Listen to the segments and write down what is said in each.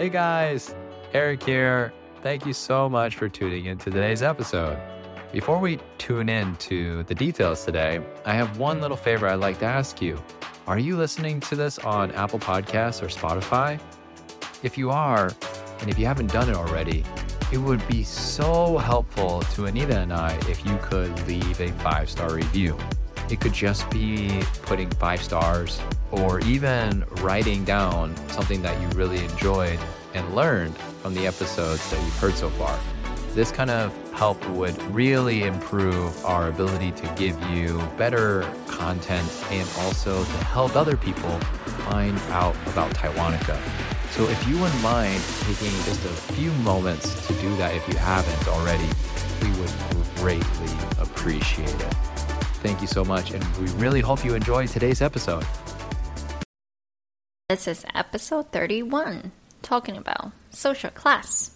Hey guys, Eric here. Thank you so much for tuning in to today's episode. Before we tune in to the details today, I have one little favor I'd like to ask you. Are you listening to this on Apple Podcasts or Spotify? If you are, and if you haven't done it already, it would be so helpful to Anita and I if you could leave a five star review. It could just be putting five stars or even writing down something that you really enjoyed and learned from the episodes that you've heard so far. This kind of help would really improve our ability to give you better content and also to help other people find out about Taiwanica. So if you wouldn't mind taking just a few moments to do that if you haven't already, we would greatly appreciate it. Thank you so much, and we really hope you enjoyed today's episode. This is episode 31, talking about social class.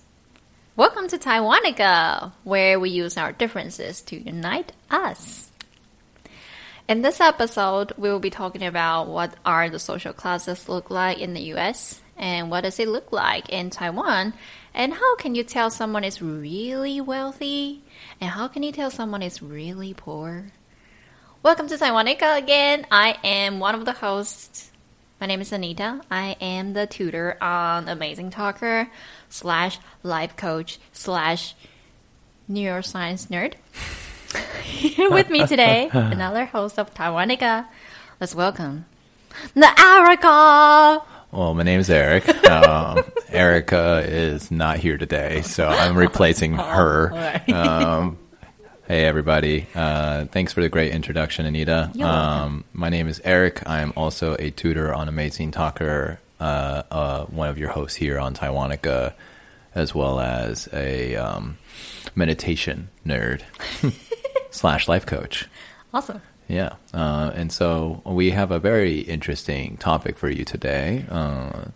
Welcome to Taiwanica, where we use our differences to unite us. In this episode, we will be talking about what are the social classes look like in the US and what does it look like in Taiwan and how can you tell someone is really wealthy and how can you tell someone is really poor? Welcome to Taiwanica again. I am one of the hosts. My name is Anita. I am the tutor on Amazing Talker slash life coach slash neuroscience nerd. Here with me today, another host of Taiwanica. Let's welcome the Erica. Well, my name is Eric. Um, Erica is not here today, so I'm replacing her. Um, hey, everybody. Uh, thanks for the great introduction, Anita. Um, my name is Eric. I am also a tutor on Amazing Talker, uh, uh, one of your hosts here on Taiwanica, as well as a um, meditation nerd slash life coach. Awesome. Yeah. Uh, and so we have a very interesting topic for you today. Uh,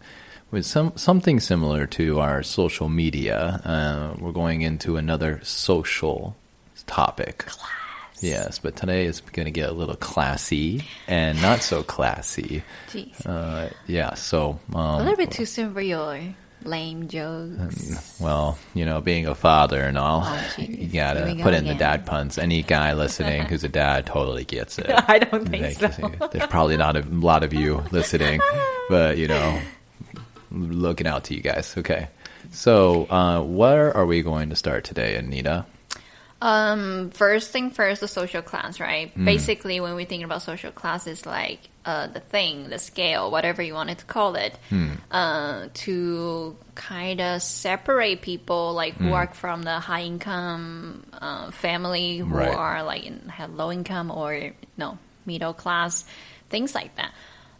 with some something similar to our social media, uh, we're going into another social topic. Class. Yes, but today is going to get a little classy and not so classy. Jeez. Uh, yeah, so a um, little bit too soon for your lame jokes. well, you know, being a father and all, Oh, you gotta go put in the dad puns. Any guy listening who's a dad totally gets it. I don't think so. There's probably not a lot of you listening, but you know, looking out to you guys. Okay. So, uh, where are we going to start today, Anita? Um, first thing first, the social class, right? Mm. Basically, when we think about social class, it's like uh, the thing, the scale, whatever you wanted to call it, Hmm. uh, to kind of separate people like who are from the high income uh, family, who Right. are like in, have low income or no middle class, things like that.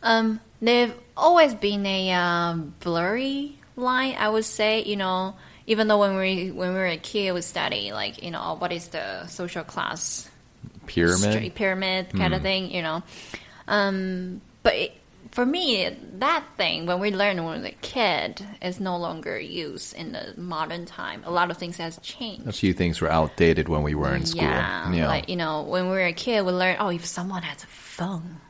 Um, they've always been a um, blurry line, I would say. You know, even though when we when we were a kid, we study like you know what is the social class Pyramid. straight pyramid kind of thing, you know. Um, but it, for me, that thing when we learned when we were a kid is no longer used in the modern time. A lot of things has changed. A few things were outdated when we were in school. Yeah, like you know, when we were a kid, we learned. Oh, if someone has a phone,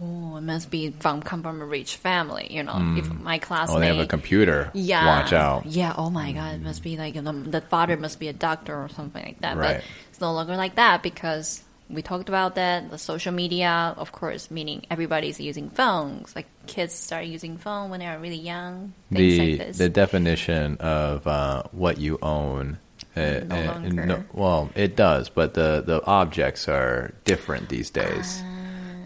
oh, it must be from come from a rich family. You know, if my classmate, oh, they have a computer. yeah, Watch out. Yeah. Oh my God, it must be like you know, the father must be a doctor or something like that. Right. But it's no longer like that because we talked about that. The social media, of course, meaning everybody's using phones. Like kids start using phone when they are really young. The like this. the definition of uh, what you own. Uh, No uh, longer. well, it does, but the, the objects are different these days. Ah.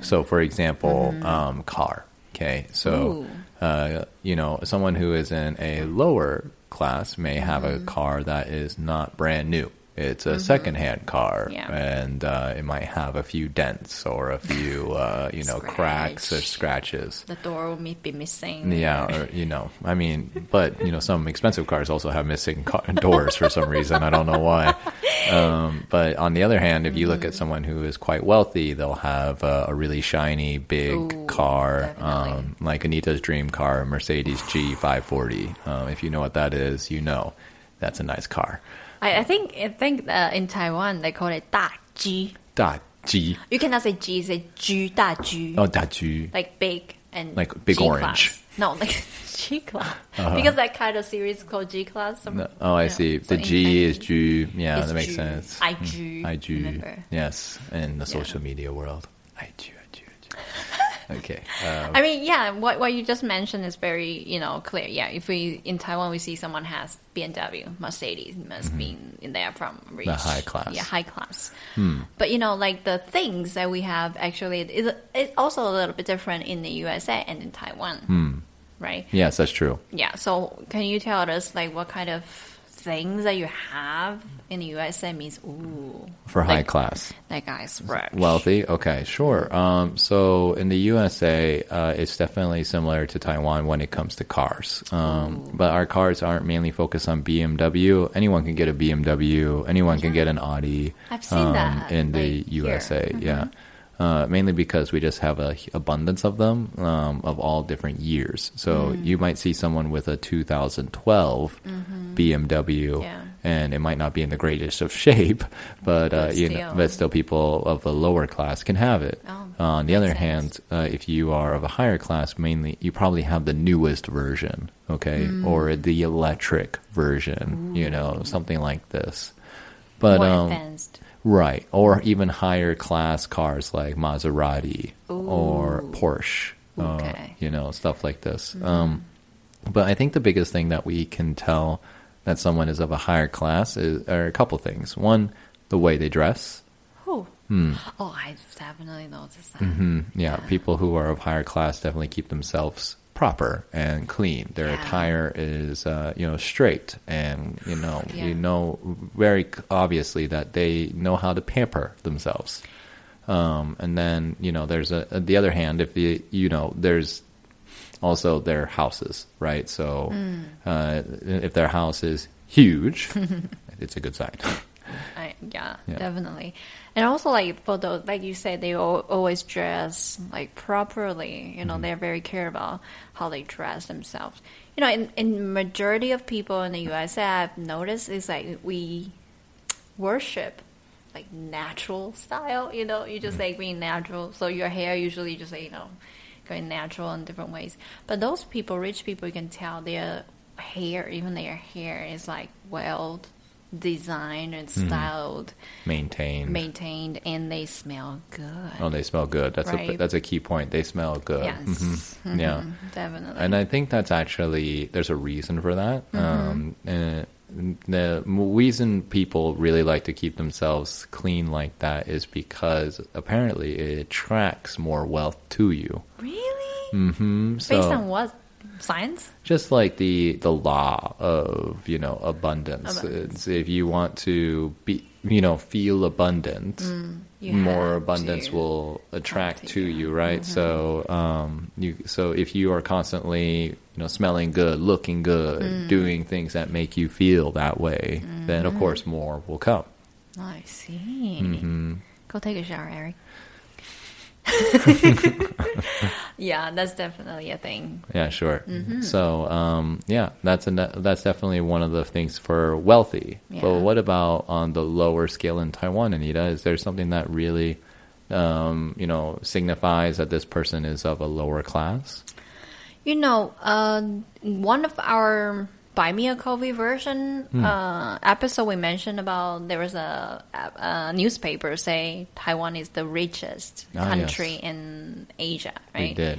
So, for example, um, car. Okay, so Mm-hmm. Uh, you know, someone who is in a lower class may have Mm-hmm. a car that is not brand new. It's a secondhand car, Yeah. and uh, it might have a few dents or a few, uh, you know, cracks or scratches. the door will be missing. Yeah, or you know, I mean, but you know, some expensive cars also have missing car- doors for some reason. I don't know why. Um, but on the other hand, if you look at Mm-hmm. someone who is quite wealthy, they'll have uh, a really shiny, big Ooh, car, um, like Anita's dream car, Mercedes G540. Um, if you know what that is, you know that's a nice car. I, I think I think uh, in Taiwan they call it 大 G. 大 G. You cannot say G, say 居大居 Oh, 大 G. like big and Like big G orange. class. No, like G class. Because that kind of series is called G class. some- Uh-huh. No, oh, I yeah, see. so The in G Chinese, is Ju. Yeah, it's that makes Ju. sense. I Ju. I Ju. Remember? Yes, in the social media world. I Ju. I Ju. I Ju. Okay. Um, I mean, yeah, what what you just mentioned is very, you know, clear. Yeah, if we in Taiwan we see someone has BMW, Mercedes, must be in there from rich, Mm-hmm. high class. Hmm. Yeah, high class. But you know, like the things that we have actually is it's also a little bit different in the USA and in Taiwan, Hmm. right? yes, that's true. Yeah. So can you tell us like what kind of things that you have in the USA means ooh For high like, class. that guy's rich. Wealthy? Okay, sure. Um, so in the USA, uh, it's definitely similar to Taiwan when it comes to cars. Um, but our cars aren't mainly focused on BMW. Anyone can get a BMW. Anyone can get an Audi. I've seen that, in the like, here. Mm-hmm. USA. Yeah. Uh, mainly because we just have a abundance of them um, of all different years. So Mm. you might see someone with a 2012 BMW, Mm-hmm. Yeah. and it might not be in the greatest of shape, but, uh, But you know, still. but still people of the lower class can have it. Oh, Uh, on the other makes hand, uh, if you are of a higher class, mainly you probably have the newest version, okay, Mm. or the electric version, you know, something like this. But More um, advanced. Right, or even higher class cars like Maserati or Porsche, uh, Okay. Mm-hmm. you know, stuff like this. Um, but I think the biggest thing that we can tell that someone is of a higher class is, are a couple things. One, the way they dress. Oh, oh, I definitely noticed that. Mm, yeah, people who are of higher class definitely keep themselves proper and clean. Their Yeah. attire is, uh, you know, straight, and you know, Yeah. you know very obviously that they know how to pamper themselves. Um, and then you know, there's a the other hand, if the you know, there's also their houses, right? So, Mm. uh, if their house is huge, it's a good sign. Yeah, Yeah. definitely. And also, like for those, like you said, they al- always dress like properly. You know, Mm-hmm. they're very care about how they dress themselves. You know, in in majority of people in the USA, I've noticed is like we worship like natural style. You know, you just Mm-hmm. like being natural. So your hair usually just like you know going natural in different ways. But those people, rich people, you can tell their hair, even their hair, is like well designed and Mm-hmm. styled, Maintain. maintained, and they smell good. Oh, they smell good. That's a that's a key point. They smell good. yes, Mhm. Yeah. Mhm, definitely. And I think that's actually there's a reason for that. Mm-hmm. Um, and the reason people really like to keep themselves clean like that is because apparently it attracts more wealth to you. really, hmm So based on what science? just like the the law of you know abundance. Abundance. If you want to be you know feel abundant, Mm, more abundance will attract to you. right? So um, you so if you are constantly you know smelling good, looking good, Mm. doing things that make you feel that way, then Mm-hmm. of course more will come. I see. Mm-hmm. Go take a shower, Eric. yeah, that's definitely a thing. Yeah, sure. Mm-hmm. So, um, yeah, that's a that's definitely one of the things for wealthy. Yeah. But what about on the lower scale in Taiwan, Anita? Is there something that really, um, you know, signifies that this person is of a lower class? You know, uh, one of our Buy Me a Coffee version Hmm. uh, episode we mentioned about there was a, a, newspaper say Taiwan is the richest Ah, country yes. in Asia, right? did.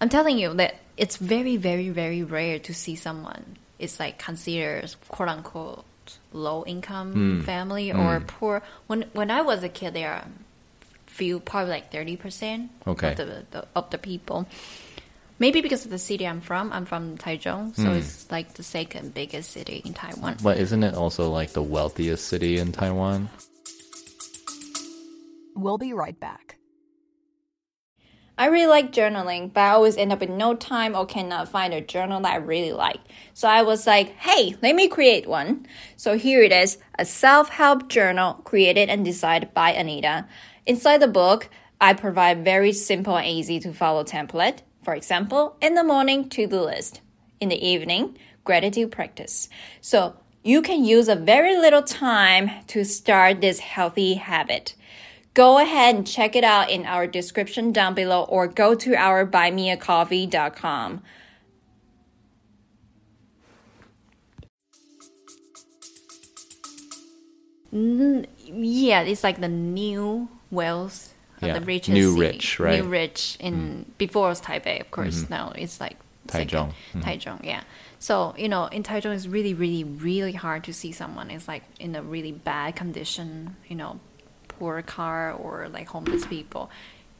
I'm telling you that it's very, very, very rare to see someone it's like considered quote unquote low income Hmm. family or poor. When when I was a kid, there are few, probably like thirty percent Okay. of the, the of the people. Maybe because of the city I'm from. I'm from Taichung, so Hmm. it's like the second biggest city in Taiwan. But isn't it also like the wealthiest city in Taiwan? We'll be right back. I really like journaling, but I always end up with no time or cannot find a journal that I really like. So I was like, hey, let me create one. So here it is a self help journal created and designed by Anita. Inside the book, I provide very simple and easy to follow template. For example, in the morning, to do list. In the evening, gratitude practice. So you can use a very little time to start this healthy habit. Go ahead and check it out in our description down below or go to our buymeacoffee.com. Mm, yeah, it's like the new wealth, Yeah, the richest new rich, right? New rich in before it was Taipei, of course. Now it's like. Taichung. Taichung, yeah. So you know, in Taichung, it's really, really, really hard to see someone is like in a really bad condition. You know, poor car or like homeless people.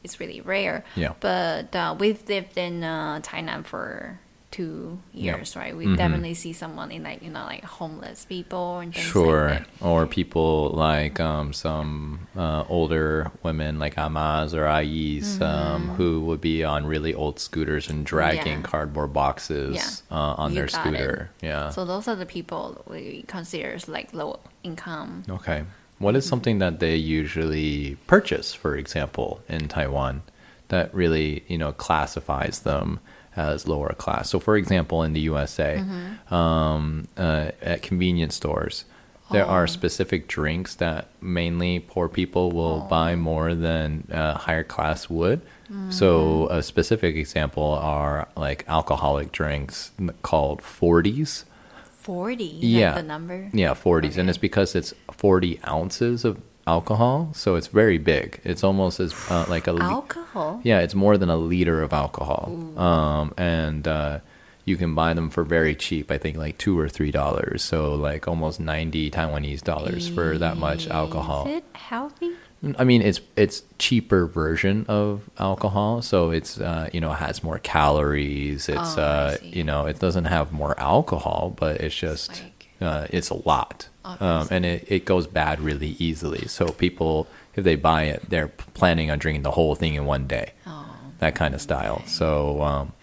It's really rare. Yeah. But uh, we've lived in uh, Tainan for two years, right? We Mhm. definitely see someone in like you know like homeless people and things Sure. like or people like um, some uh, older women like amas or ayis um, who would be on really old scooters and dragging Mm-hmm. Yeah. cardboard boxes Yeah. uh, on You their scooter. it. Yeah. So those are the people we consider as like low income. Okay. What is something that they usually purchase, for example, in Taiwan that really, you know, classifies them as lower class? So, for example, in the USA, um, uh, at convenience stores, there are specific drinks that mainly poor people will buy more than uh, higher class would. So, a specific example are like alcoholic drinks called 40s. Forty. like Yeah. the number. Yeah, 40s. And it's because it's 40 ounces of alcohol. So it's very big. It's almost as uh, like a. li- Alcohol. yeah, it's more than a liter of alcohol. Um, and uh, you can buy them for very cheap. I think like two or three dollars. So like almost 90 Taiwanese dollars for that much alcohol. Is it healthy? I mean, it's it's cheaper version of alcohol, so it's uh, you know has more calories. It's Oh, I uh, see. you know it doesn't have more alcohol, but it's just Like- uh, it's a lot, um, and it, it goes bad really easily. So people, if they buy it, they're planning on drinking the whole thing in one day, Oh. that kind of style. So. Um,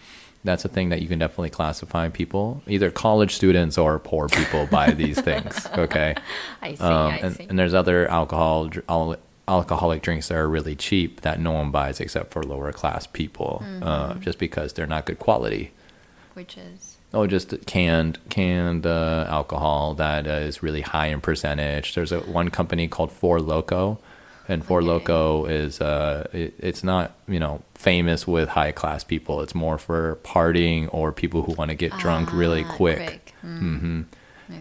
that's a thing that you can definitely classify people. Either college students or poor people buy these things. Okay. I see. Um, I and, see. and there's other alcohol al- alcoholic drinks that are really cheap that no one buys except for lower class people, Mm-hmm. uh, just because they're not good quality. Which is Oh, just canned canned uh, alcohol that uh, is really high in percentage. There's a one company called Four Loco, and Four Okay. Loco is uh, it, it's not you know famous with high class people. It's more for partying or people who want to get drunk really Ah, quick. Mm. hmm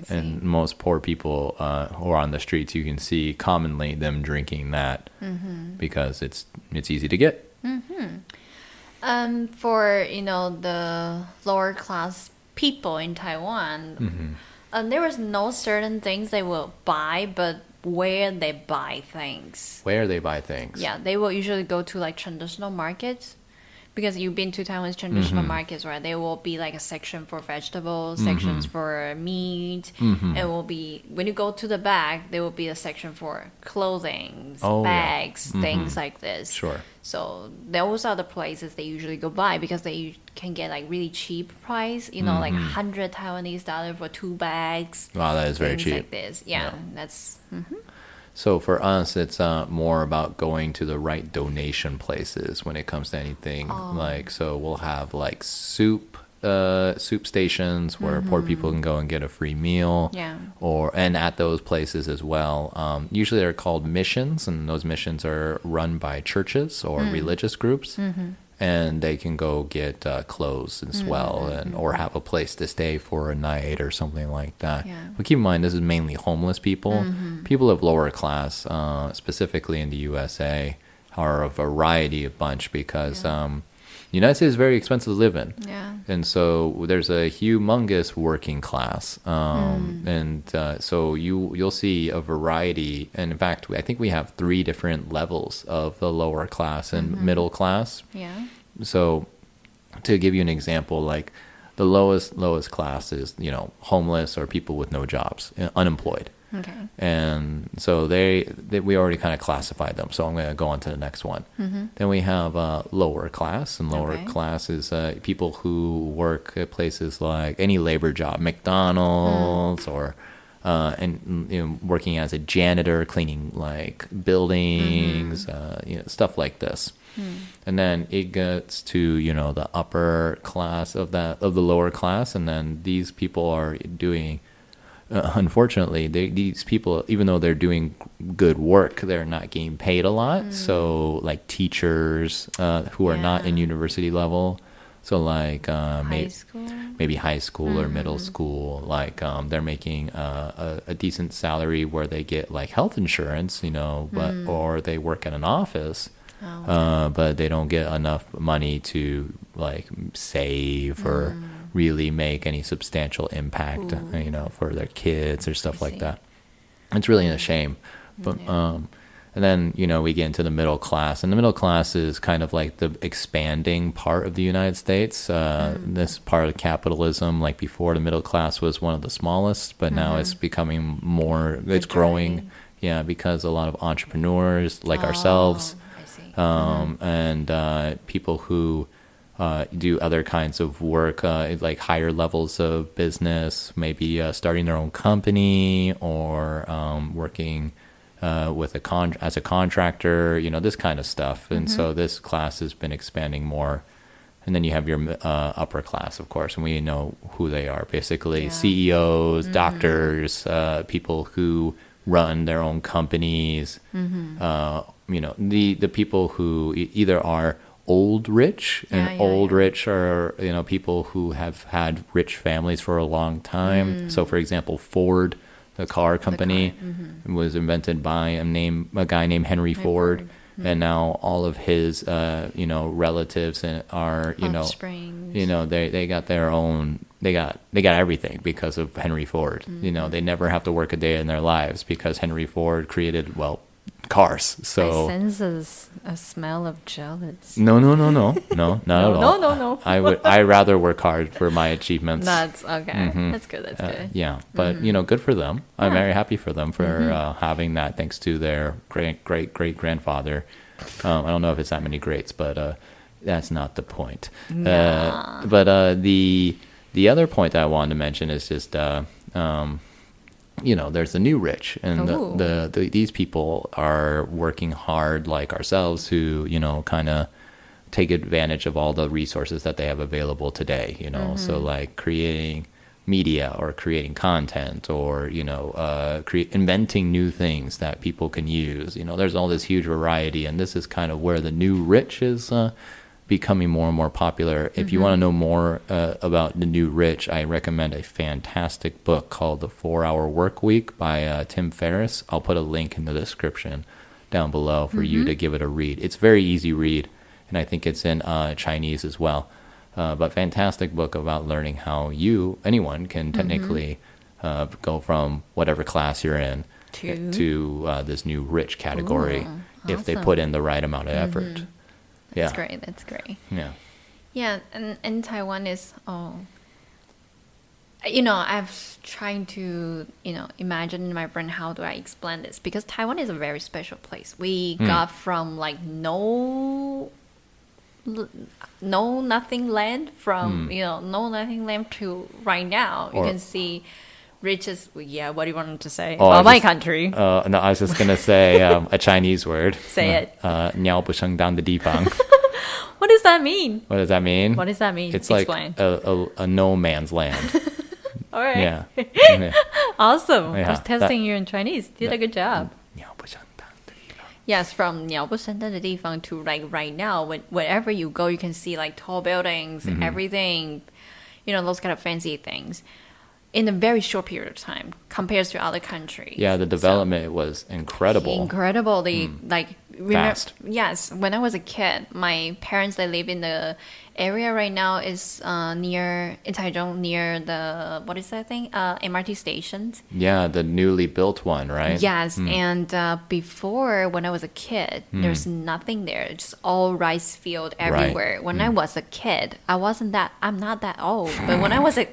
and most poor people uh, who are on the streets, you can see commonly them drinking that Mm-hmm. because it's it's easy to get. Um, for you know the lower class people in Taiwan, Mm-hmm. um, there was no certain things they will buy, but where they buy things. Where they buy things. Yeah, they will usually go to like traditional markets. Because you've been to Taiwan's traditional Mm-hmm. markets, right? There will be like a section for vegetables, sections Mm-hmm. for meat. It will be when you go to the back, there will be a section for clothing, Oh, yeah. bags, things like this. Sure. So those are the places they usually go buy because they can get like really cheap price. You know, like hundred Taiwanese dollar for two bags. Wow, that is Mm-hmm. very cheap. Like this, yeah, Yeah. that's So for us, it's uh, more about going to the right donation places when it comes to anything. Oh. Like, so we'll have like soup, uh, soup stations where poor people can go and get a free meal. Mm-hmm. Yeah. Or and at those places as well. Um, usually they're called missions, and those missions are run by churches or Mm. religious groups. Mm-hmm. And they can go get uh, clothes as well, Mm-hmm. and or have a place to stay for a night or something like that. Yeah. But keep in mind, this is mainly homeless people. Mm-hmm. People of lower class, uh, specifically in the USA, are a variety of bunch because um, the United States is very expensive to live in. yeah. And so there's a humongous working class, um, and uh, so you you'll see a variety. And in fact, I think we have three different levels of the lower class and middle class Yeah. so to give you an example like the lowest lowest class is you know homeless or people with no jobs uh, unemployed Okay. and so they, they we already kind of classified them so i'm going to go on to the next one then we have uh, lower class and lower Okay. class is uh, people who work at places like any labor job mcdonald's or uh, and you know, working as a janitor, cleaning like buildings, uh, you know, stuff like this. And then it gets to you know the upper class of that of the lower class, and then these people are doing uh, unfortunately, they, these people, even though they're doing good work, they're not getting paid a lot. So, like teachers uh, who are not in university level, so like uh, High may- maybe high school or middle school, like um, they're making uh, a, a decent salary where they get like health insurance, you know, but or they work at an office. Oh, Uh, but they don't get enough money to like save or really make any substantial impact, uh, you know, for their kids or stuff like that. It's really a shame. But um, and then you know we get into the middle class, and the middle class is kind of like the expanding part of the United States. Uh, This part of capitalism, like before, the middle class was one of the smallest, but now it's becoming more. It's growing, yeah, because a lot of entrepreneurs like ourselves Oh, see. um, and uh, people who uh, do other kinds of work, uh, like higher levels of business, maybe uh, starting their own company or um, working uh, with a con- as a contractor, you know, this kind of stuff. And so this class has been expanding more. And then you have your uh, upper class, of course, and we know who they are basically Yeah. CEOs, doctors, uh, people who run their own companies. Uh, you know, the, the people who e- either are old rich, and Yeah, yeah, old yeah. rich are, you know, people who have had rich families for a long time. So, for example, Ford, the car company, was invented by a name a guy named Henry Ford. Ford. And now all of his, uh, you know, relatives and are, you know, you know, they they got their own, they got they got everything because of Henry Ford. You know, they never have to work a day in their lives because Henry Ford created well cars. So I sense a, a smell of jealous. no, no, no, no, no, not No, at all. no, no. no. I would I rather work hard for my achievements. That's okay. That's good. That's Uh, good. yeah, but you know, good for them. I'm very happy for them for uh, having that, thanks to their great great great grandfather. Um, I don't know if it's that many greats, but uh, that's not the point. Uh, but uh, the the other point that I wanted to mention is just. Uh, um, you know, there's the new rich, and the, the, the these people are working hard, like ourselves, who you know, kind of take advantage of all the resources that they have available today. You know, so like creating media or creating content or you know, uh, cre- inventing new things that people can use. You know, there's all this huge variety, and this is kind of where the new rich is. Uh, becoming more and more popular. If you want to know more uh, about the new rich, I recommend a fantastic book called The Four Hour Work Week by uh, Tim Ferriss. I'll put a link in the description down below for you to give it a read. It's very easy read, and I think it's in uh, Chinese as well. Uh, but fantastic book about learning how you, anyone, can technically uh, go from whatever class you're in To- to uh, this new rich category Ooh, if they put in the right amount of effort. Yeah. That's great. That's great. Yeah. Yeah, and, and Taiwan is oh you know, I've trying to, you know, imagine in my brain how do I explain this because Taiwan is a very special place. We Hmm. got from like no no nothing land from, you know, no nothing land to right now. you Hmm. Can see richest yeah, what do you want to say? Oh, I well, my just- country. Uh, no, I was just gonna say um, a Chinese word. Say it. Uh, 鸟不生蛋的地方. what does that mean? what does that mean? What does that mean? It's like Explain. a, a, a no man's land. All right. yeah. Yeah. Awesome. I Yeah, was that- testing you in Chinese. Did a good job. 鸟不生蛋的地方. Yes, from 鸟不生蛋的地方 to like right now, when wherever you go, you can see like tall buildings, Mm-hmm. everything, you know, those kind of fancy things, in a very short period of time compared to other countries. Yeah, the So, development was incredible. incredible. They like Fast. Yes, when I was a kid, my parents they live in the area right now is uh, near in Taichung near the what is that thing? Uh, MRT stations. yeah, the newly built one, right? Yes, and uh, before when I was a kid, there's nothing there. Just all rice field everywhere. When I was a kid, I wasn't that. I'm not that old, but when I was a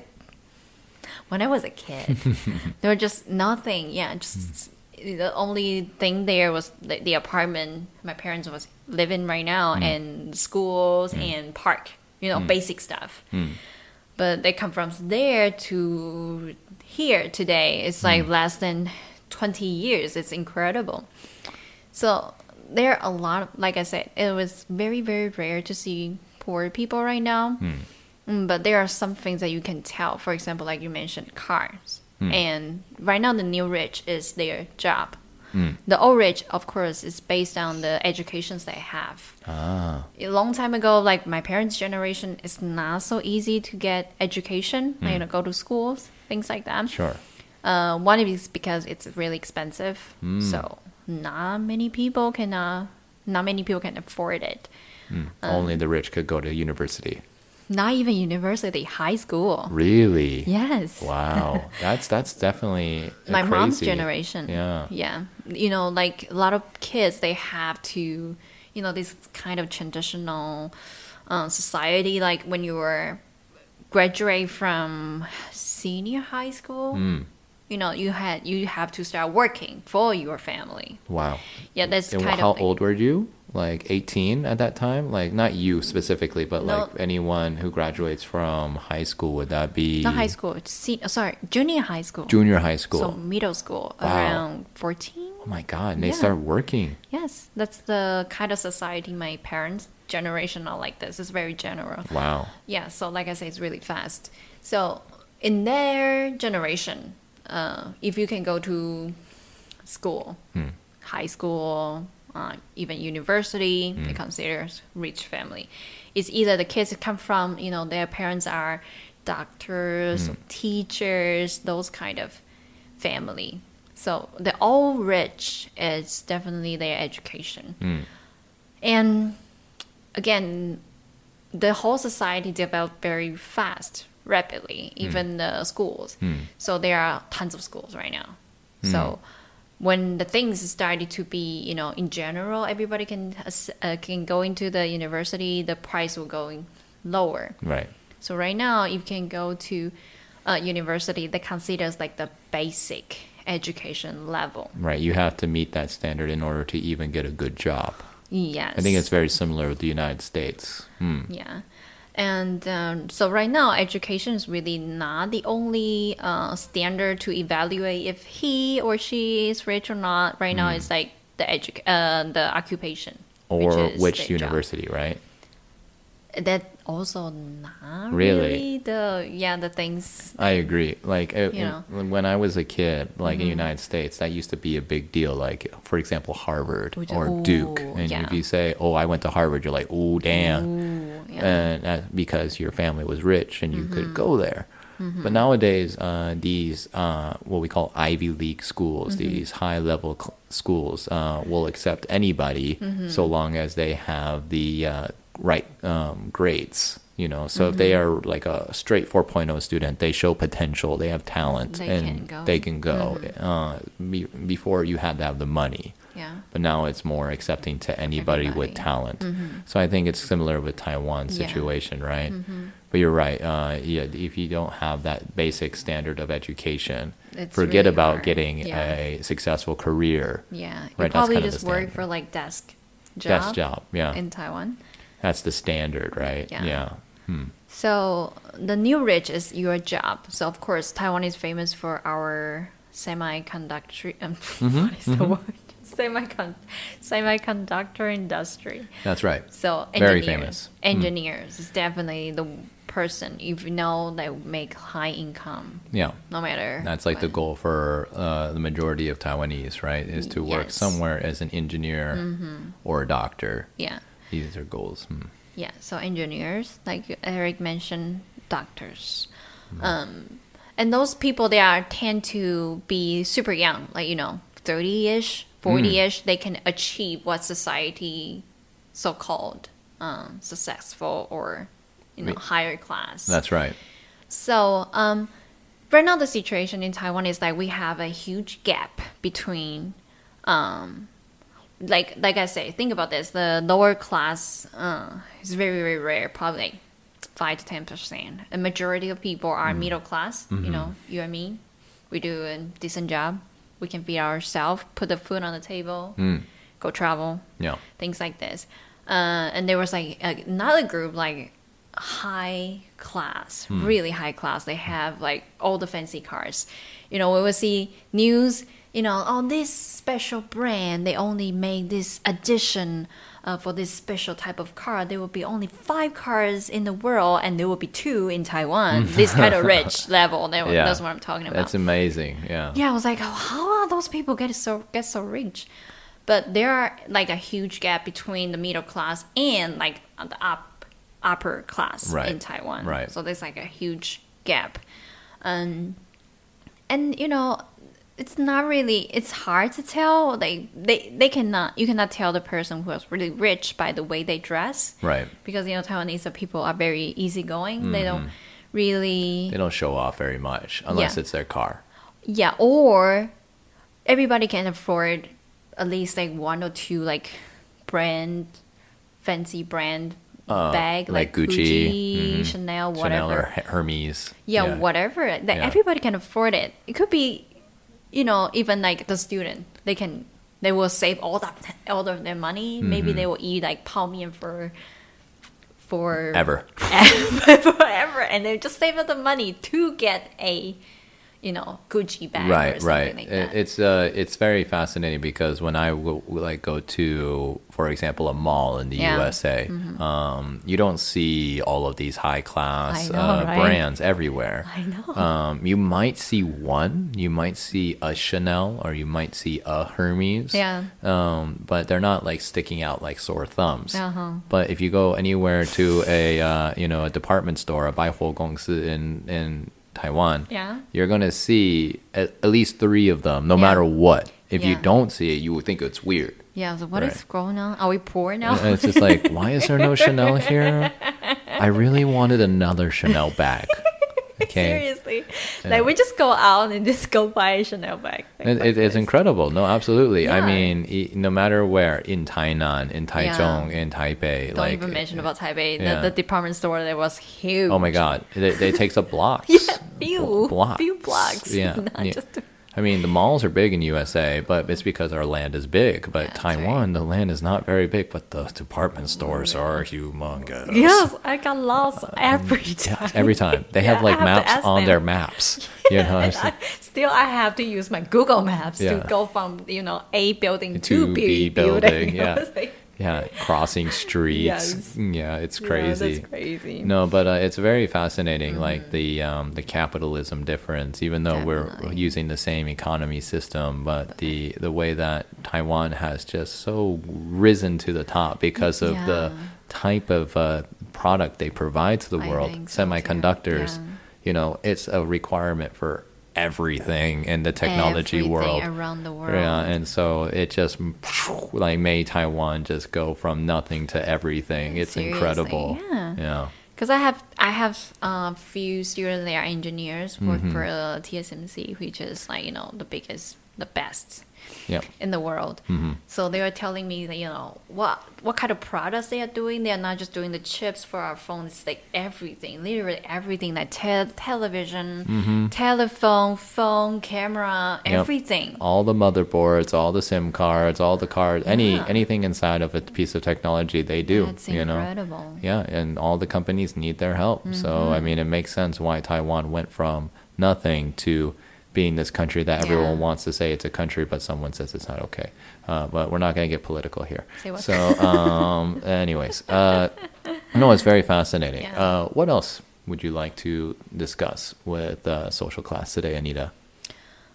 when I was a kid, there was just nothing. Yeah, just hmm. the only thing there was the, the apartment my parents was living right now, hmm. and schools hmm. and park. You know, basic stuff. But they come from there to here today. It's like less than 20 years. It's incredible. So there are a lot of like i said it was very very rare to see poor people right now Mm, but there are some things that you can tell for example like you mentioned cars And right now, the new rich is their job. The old rich, of course, is based on the educations they have. Ah, A long time ago, like my parents' generation, it's not so easy to get education, like, you know, go to schools, things like that. sure. Uh, one is because it's really expensive, so not many people can, uh, not many people can afford it. Only the rich could go to university. Not even university, high school. Really? Yes. Wow. That's that's definitely My mom's generation. Yeah. Yeah. You know, like a lot of kids, they have to, you know, this kind of traditional uh, society. Like when you were graduate from senior high school, Mm. you know, you had you have to start working for your family. Wow. Yeah, that's And kind how of thing. old were you? Like 18 at that time? Like not you specifically, but No. like anyone who graduates from high school would that be Not high school. It's se- sorry, junior high school. junior high school? So middle school, Wow. around fourteen. oh my god, and they Yeah. start working. Yes, that's the kind of society my parents' generation are like this. It's very general. Wow. Yeah, so like I say, it's really fast. So in their generation, uh, if you can go to school, Hmm. high school, uh, even university, they consider rich family. It's either the kids come from, you know, their parents are doctors, Hmm. teachers, those kind of family. So the all rich is definitely their education. Mm. And again, the whole society developed very fast, rapidly, even the schools. So there are tons of schools right now. So when the things started to be, you know, in general, everybody can uh, can go into the university, the price will go lower. Right. So right now, you can go to a university that considers like the basic education level. Right. You have to meet that standard in order to even get a good job. Yes. I think it's very similar with the United States. Hmm. Yeah. And um, so right now, education is really not the only uh, standard to evaluate if he or she is rich or not. Right Hmm. now, it's like the edu- uh, the occupation. Or is which their job. university, right? That also not Really? really, the yeah the things. I agree. Like uh, You know. when I was a kid, like in Mm-hmm. the United States, that used to be a big deal. Like for example, Harvard Which- or Duke, and yeah. if you say, "Oh, I went to Harvard," you're like, "Oh, damn," Ooh, yeah. and that, because your family was rich and you Mm-hmm. could go there. But nowadays, uh, these uh, what we call Ivy League schools, Mm-hmm. these high level cl- schools, uh, will accept anybody Mm-hmm. so long as they have the uh, right um, grades. You know, so if they Mm-hmm. are like a straight 4.0 student, they show potential, they have talent, They and can go. Mm-hmm. they can go. Uh, be, before you had to have the money yeah. but now it's more accepting to anybody with talent. So I think it's similar with Taiwan's Yeah. situation, right? But you're right. Uh, yeah, if you don't have that basic standard of education, It's forget really about hard. getting Yeah. a successful career. Yeah, you Right, probably kind of the just work for like desk job. Desk job, yeah. In Taiwan. That's the standard, right? Yeah. So the new rich is your job. So of course, Taiwan is famous for our semiconductor. Um, Mm-hmm, what is the word? Semicon- semiconductor industry. That's right. So Very engineers- famous. Mm. Engineers is definitely the person if you know they make high income, Yeah. no matter. That's like the goal for uh, the majority of Taiwanese, right? Is to work Yes. Mm-hmm. somewhere as an engineer or a doctor. Yeah, These are goals. Hmm. yeah. So engineers, like Eric mentioned, doctors, um, and those people they are tend to be super young, like you know, thirty ish, forty ish. They can achieve what society so called um, successful or you know higher class. That's right. So, um, right now the situation in Taiwan is like we have a huge gap between, um, like like I say, think about this: the lower class uh, is very very rare, probably like five to ten percent. A majority of people are middle class. You know, you and me, we do a decent job. We can feed ourselves, put the food on the table, Mm. go travel Yeah. things like this. Uh, and there was like another group, like high class, really high class. They have like all the fancy cars. You know, we will see news. You know, oh, this special brand, they only made this edition uh, for this special type of car. There will be only five cars in the world, and there will be two in Taiwan. this kind of rich level. That, Yeah. That's what I'm talking about. That's amazing. Yeah. Yeah, I was like, oh, how are those people get so get so rich? But there are like a huge gap between the middle class and like the up upper class Right, in Taiwan. right. So there's like a huge gap, um, and you know, it's not really. It's hard to tell. Like they they cannot you cannot tell the person who is really rich by the way they dress. Right. Because you know Taiwanese people are very easygoing. They don't really They don't show off very much unless Yeah. it's their car. yeah, or everybody can afford at least like one or two like brand, fancy brand Uh, bag like like, Gucci, mhm. Chanel, whatever. Chanel or Her- Hermes. yeah, whatever. That Yeah. everybody can afford it. It could be, you know, even like the student, they can they will save all that all of their money. Maybe Mm-hmm. they will eat like palm mian for for Ever. forever, and they just save up the money to get a, you know Gucci bag right, right. Like it's uh, it's very fascinating because when I will like go to, for example, a mall in the yeah. USA, mm-hmm. um, you don't see all of these high class uh, right? brands everywhere. I know. Um, you might see one, you might see a Chanel, or you might see a Hermes. Yeah. Um, but they're not like sticking out like sore thumbs. Uh-huh. But if you go anywhere to a uh, you know a department store, a Baihuo Gongsi in in taiwan Yeah. you're gonna see at, at least three of them, no Yeah. matter what. If you don't see it, you would think it's weird. yeah. So what is Right. going on? Are we poor now? And it's just like, why is there no Chanel here? I really wanted another Chanel bag. Seriously, like we just go out and just go buy a Chanel bag. Like, it, like it's incredible. No, absolutely. I mean, no matter where in Tainan, in Taichung, in Taipei, Don't like even mention about Taipei. yeah. The, the department store there was huge. Oh my God, it, it takes up blocks. Yeah, few, blocks. few blocks. Yeah, Not yeah. just I mean, the malls are big in USA, but it's because our land is big. But Yeah, that's Taiwan, the land is not very big, but the department stores mm. are humongous. Yes, I got lost uh, every time. Every time they Yeah, have like have maps on them. their maps. You know, I, still, I have to use my Google Maps Yeah. to go from you know A building To to, B B building, building. yeah. I was like, yeah, crossing streets. Yes. Yeah, it's yeah, crazy. that's crazy. No, but uh, it's very fascinating, like the um, the capitalism difference. Even though we're using the same economy system, but the the way that Taiwan has just so risen to the top because of the type of uh, product they provide to the I world, so, semiconductors. Yeah. You know, it's a requirement for everything in the technology Everything world. around the world. Yeah, and so it just like made Taiwan just go from nothing to everything. It's Seriously, incredible. yeah. yeah. Because I have I have a few students that are engineers work Mm-hmm. for uh, TSMC, which is like you know the biggest, the best Yep. in the world. Mm-hmm. So they were telling me that you know what what kind of products they are doing. They are not just doing the chips for our phones. It's like everything, literally everything, like te- television, telephone, phone, camera, Mm-hmm. Yep. everything. All the motherboards, all the SIM cards, all the cards, any Yeah. anything inside of a piece of technology, they do. That's you know. incredible. Yeah, and all the companies need their help. So Mm-hmm. I mean, it makes sense why Taiwan went from nothing to being this country that everyone Yeah. wants to say it's a country, but someone says it's not okay. Uh, but we're not going to get political here. So, um, anyways, uh, no, it's very fascinating. Yeah. Uh, what else would you like to discuss with uh, social class today, Anita?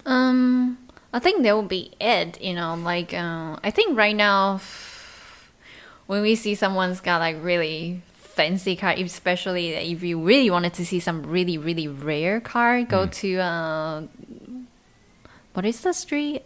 Um, I think that will be it. You know, like uh, I think right now, when we see someone's got like really fancy car, especially if you really wanted to see some really really rare car, go to uh, what is the street?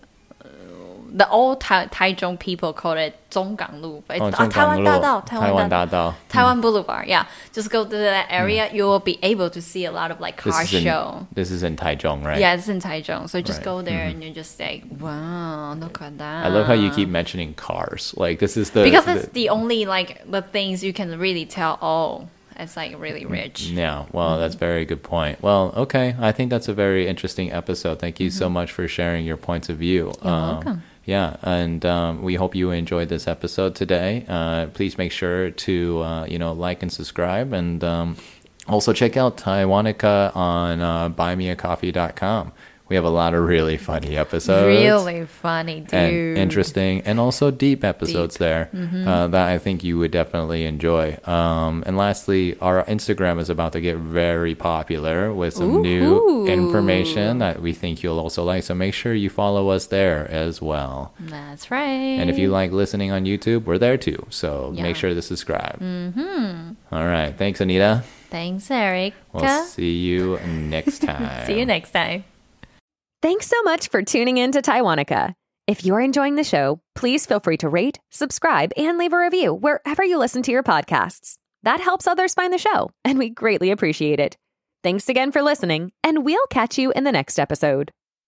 Uh, The old Tai Taichung people call it 中港路, but it's Oh, uh, Taiwan 大道, Taiwan 大道. Taiwan Boulevard. Yeah, just go to that area. You will be able to see a lot of like car This is in, show. This is in Taichung, right? Yeah, it's in Taichung. So just Right. go there and you're just like, wow, look at that. I love how you keep mentioning cars. Like this is the because the- that's the only like the things you can really tell. Oh, it's like really Mm, rich. Yeah, well, that's a very good point. Well, okay, I think that's a very interesting episode. Thank you so much for sharing your points of view. Mm-hmm. You're welcome. Yeah, and um, we hope you enjoyed this episode today. Uh, please make sure to uh, you know like and subscribe, and um, also check out Taiwanica on uh, buymeacoffee.com, We have a lot of really funny episodes. Really funny, dude. and interesting and also deep episodes there Mm-hmm. uh, that I think you would definitely enjoy. Um, and lastly, our Instagram is about to get very popular with some new information that we think you'll also like. So make sure you follow us there as well. That's right. And if you like listening on YouTube, we're there too. So Yeah. make sure to subscribe. Mm-hmm. All right. Thanks, Anita. Thanks, Eric. We'll see you next time. See you next time. Thanks so much for tuning in to Taiwanica. If you're enjoying the show, please feel free to rate, subscribe, and leave a review wherever you listen to your podcasts. That helps others find the show, and we greatly appreciate it. Thanks again for listening, and we'll catch you in the next episode.